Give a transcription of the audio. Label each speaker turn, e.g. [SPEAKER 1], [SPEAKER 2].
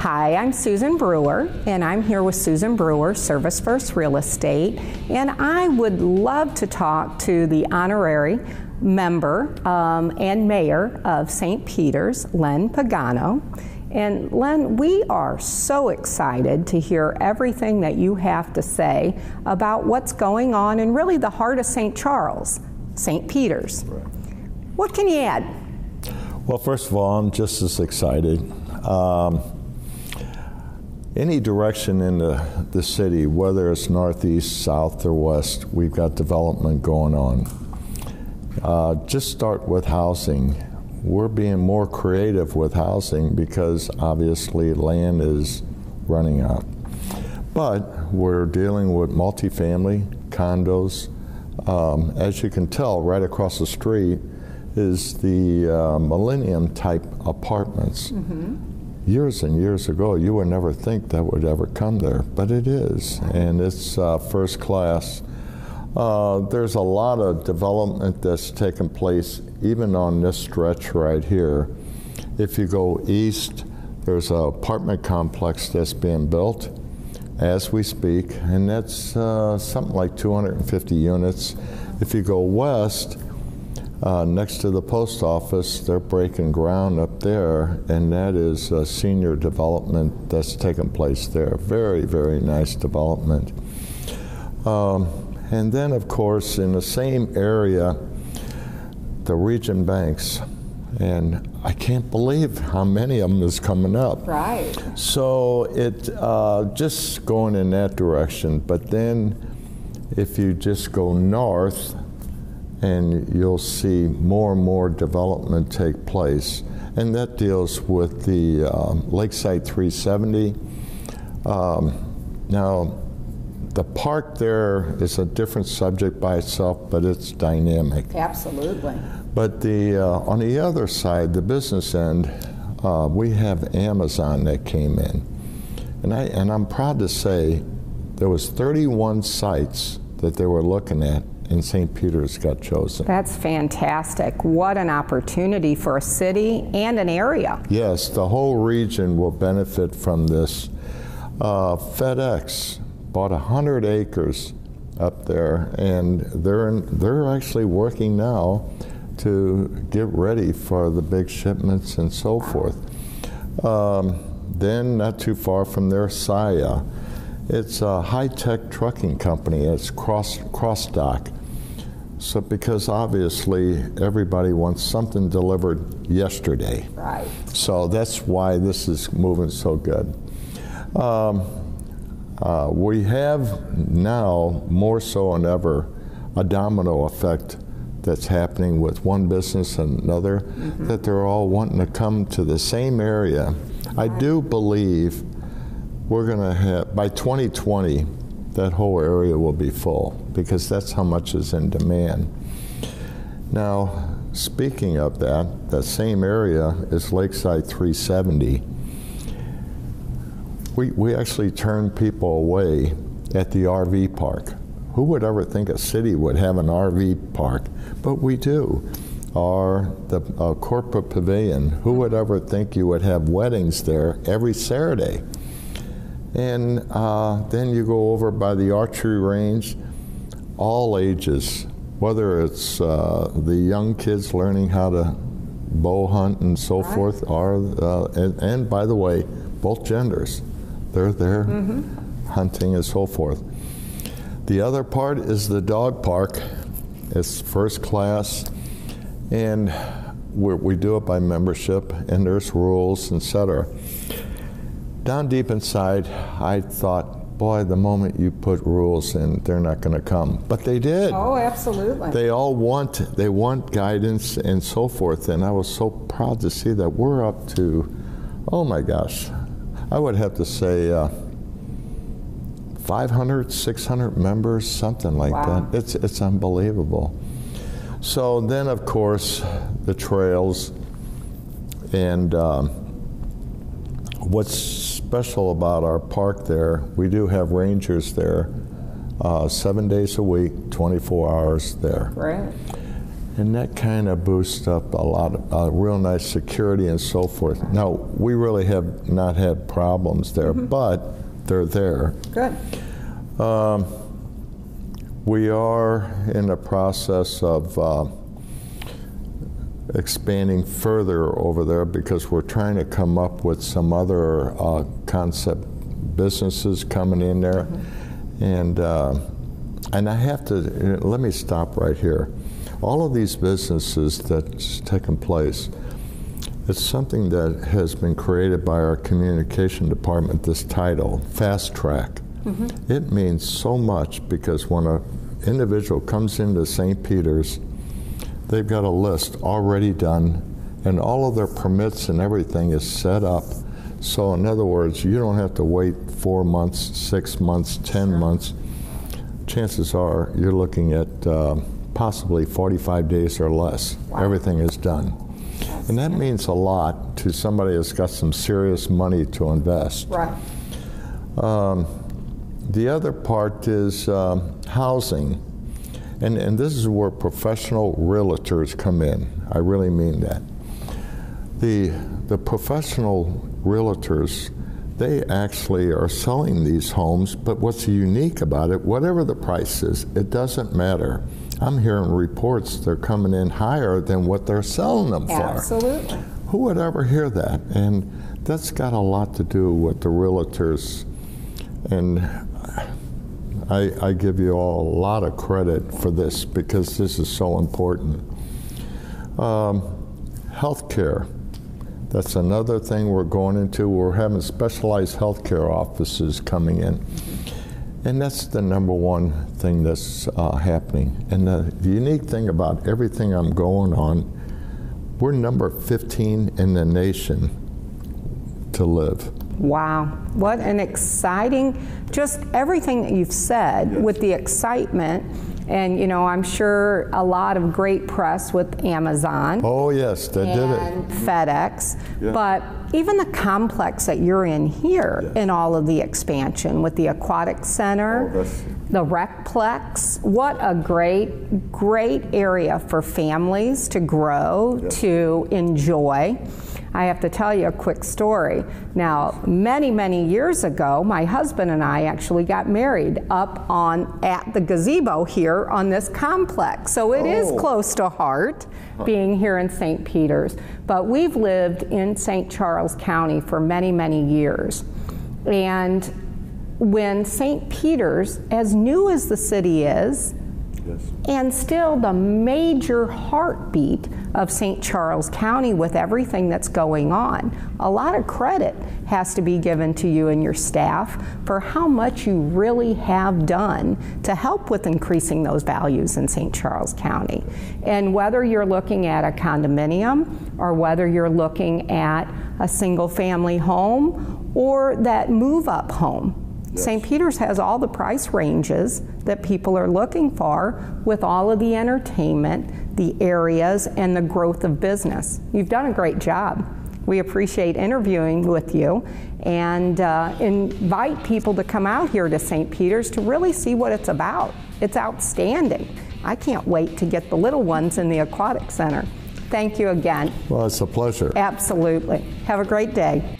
[SPEAKER 1] Hi, I'm Susan Brewer, and I'm here with Susan Brewer, Service First Real Estate, and I would love to talk to the honorary member um, and mayor of St. Peter's, Len Pagano. And Len, we are so excited to hear everything that you have to say about what's going on in really the heart of St. Charles, St. Peter's. What can you add?
[SPEAKER 2] Well, first of all, I'm just as excited. Um, any direction in the, the city, whether it's northeast, south, or west, we've got development going on. Uh, just start with housing. We're being more creative with housing because obviously land is running out. But we're dealing with multifamily, condos. Um, as you can tell, right across the street is the uh, Millennium type apartments. Mm-hmm years and years ago, you would never think that would ever come there, but it is, and it's uh, first class. Uh, there's a lot of development that's taken place even on this stretch right here. If you go east, there's an apartment complex that's being built as we speak, and that's uh, something like 250 units. If you go west, uh, next to the post office, they're breaking ground up there, and that is a senior development that's taken place there. Very, very nice development. Um, and then, of course, in the same area, the region banks. And I can't believe how many of them is coming up.
[SPEAKER 1] Right.
[SPEAKER 2] So it uh, just going in that direction. But then, if you just go north, and you'll see more and more development take place. And that deals with the um, Lakeside 370. Um, now, the park there is a different subject by itself, but it's dynamic.
[SPEAKER 1] Absolutely.
[SPEAKER 2] But the uh, on the other side, the business end, uh, we have Amazon that came in, and I and I'm proud to say there was 31 sites that they were looking at, and St. Peter's got chosen.
[SPEAKER 1] That's fantastic. What an opportunity for a city and an area.
[SPEAKER 2] Yes, the whole region will benefit from this. Uh, FedEx bought 100 acres up there, and they're, in, they're actually working now to get ready for the big shipments and so forth. Um, then, not too far from there, Saia. It's a high-tech trucking company. It's cross cross dock. So, because obviously everybody wants something delivered yesterday.
[SPEAKER 1] Right.
[SPEAKER 2] So that's why this is moving so good. Um, uh, we have now more so than ever a domino effect that's happening with one business and another, mm-hmm. that they're all wanting to come to the same area. Right. I do believe we're going to have, by 2020, that whole area will be full because that's how much is in demand. Now, speaking of that, that same area is Lakeside 370. We, we actually turn people away at the RV park. Who would ever think a city would have an RV park? But we do. Or the uh, corporate pavilion. Who would ever think you would have weddings there every Saturday? And uh, then you go over by the archery range, all ages, whether it's uh, the young kids learning how to bow hunt and so right. forth, or, uh, and, and, by the way, both genders, they're there mm-hmm. hunting and so forth. The other part is the dog park. It's first class, and we do it by membership, and there's rules, etc down deep inside, I thought, boy, the moment you put rules in, they're not going to come. But they did.
[SPEAKER 1] Oh, absolutely.
[SPEAKER 2] They all want they want guidance and so forth, and I was so proud to see that we're up to, oh my gosh, I would have to say. Uh, 500, 600 members, something like
[SPEAKER 1] wow.
[SPEAKER 2] that. It's it's unbelievable. So then, of course, the trails, and um, what's special about our park there, we do have rangers there uh, seven days a week, 24 hours there.
[SPEAKER 1] Right.
[SPEAKER 2] And that kind of boosts up a lot of uh, real nice security and so forth. Now, we really have not had problems there, but they're there.
[SPEAKER 1] Good.
[SPEAKER 2] We are in the process of uh, expanding further over there because we're trying to come up with some other uh, concept businesses coming in there. And, uh, and I have to, let me stop right here. All of these businesses that's taken place, it's something that has been created by our communication department, this title, Fast Track. It means so much because when an individual comes into St. Peter's, they've got a list already done, and all of their permits and everything is set up. So, in other words, you don't have to wait four months, six months, ten months. Chances are you're looking at uh, possibly 45 days or less. Everything is done. And that means a lot to somebody that's got some serious money to invest.
[SPEAKER 1] Right.
[SPEAKER 2] The other part is um, housing. And, and this is where professional realtors come in. I really mean that. The, the professional realtors, they actually are selling these homes, but what's unique about it, whatever the price is, it doesn't matter. I'm hearing reports they're coming in higher than what they're selling them for.
[SPEAKER 1] Absolutely.
[SPEAKER 2] Who would ever hear that? And that's got a lot to do with the realtors. And I, I give you all a lot of credit for this because this is so important. Um, healthcare. That's another thing we're going into. We're having specialized healthcare offices coming in. And that's the number one thing that's uh, happening. And the, the unique thing about everything I'm going on, we're number 15 in the nation to live.
[SPEAKER 1] Wow, what an exciting, just everything that you've said with the excitement. And, you know, I'm sure a lot of great press with Amazon
[SPEAKER 2] Oh, yes, they did it.
[SPEAKER 1] FedEx.
[SPEAKER 2] Yeah.
[SPEAKER 1] But even the complex that you're in here in all of the expansion with the Aquatic Center,
[SPEAKER 2] Oh,
[SPEAKER 1] the Recplex, what a great, great area for families to grow, to enjoy. I have to tell you a quick story. Now, many, many years ago, my husband and I actually got married up on at the gazebo here on this complex. So it is
[SPEAKER 2] Oh.
[SPEAKER 1] close to heart being here in St. Peter's. But we've lived in St. Charles County for many, many years. And when St. Peter's, as new as the city is, and still the major heartbeat of St. Charles County with everything that's going on. A lot of credit has to be given to you and your staff for how much you really have done to help with increasing those values in St. Charles County. And whether you're looking at a condominium or whether you're looking at a single family home or that move up home, St. Peter's has all the price ranges that people are looking for with all of the entertainment, the areas, and the growth of business. You've done a great job. We appreciate interviewing with you and uh, invite people to come out here to St. Peter's to really see what it's about. It's outstanding. I can't wait to get the little ones in the Aquatic Center. Thank you again.
[SPEAKER 2] Well, it's a pleasure.
[SPEAKER 1] Absolutely. Have a great day.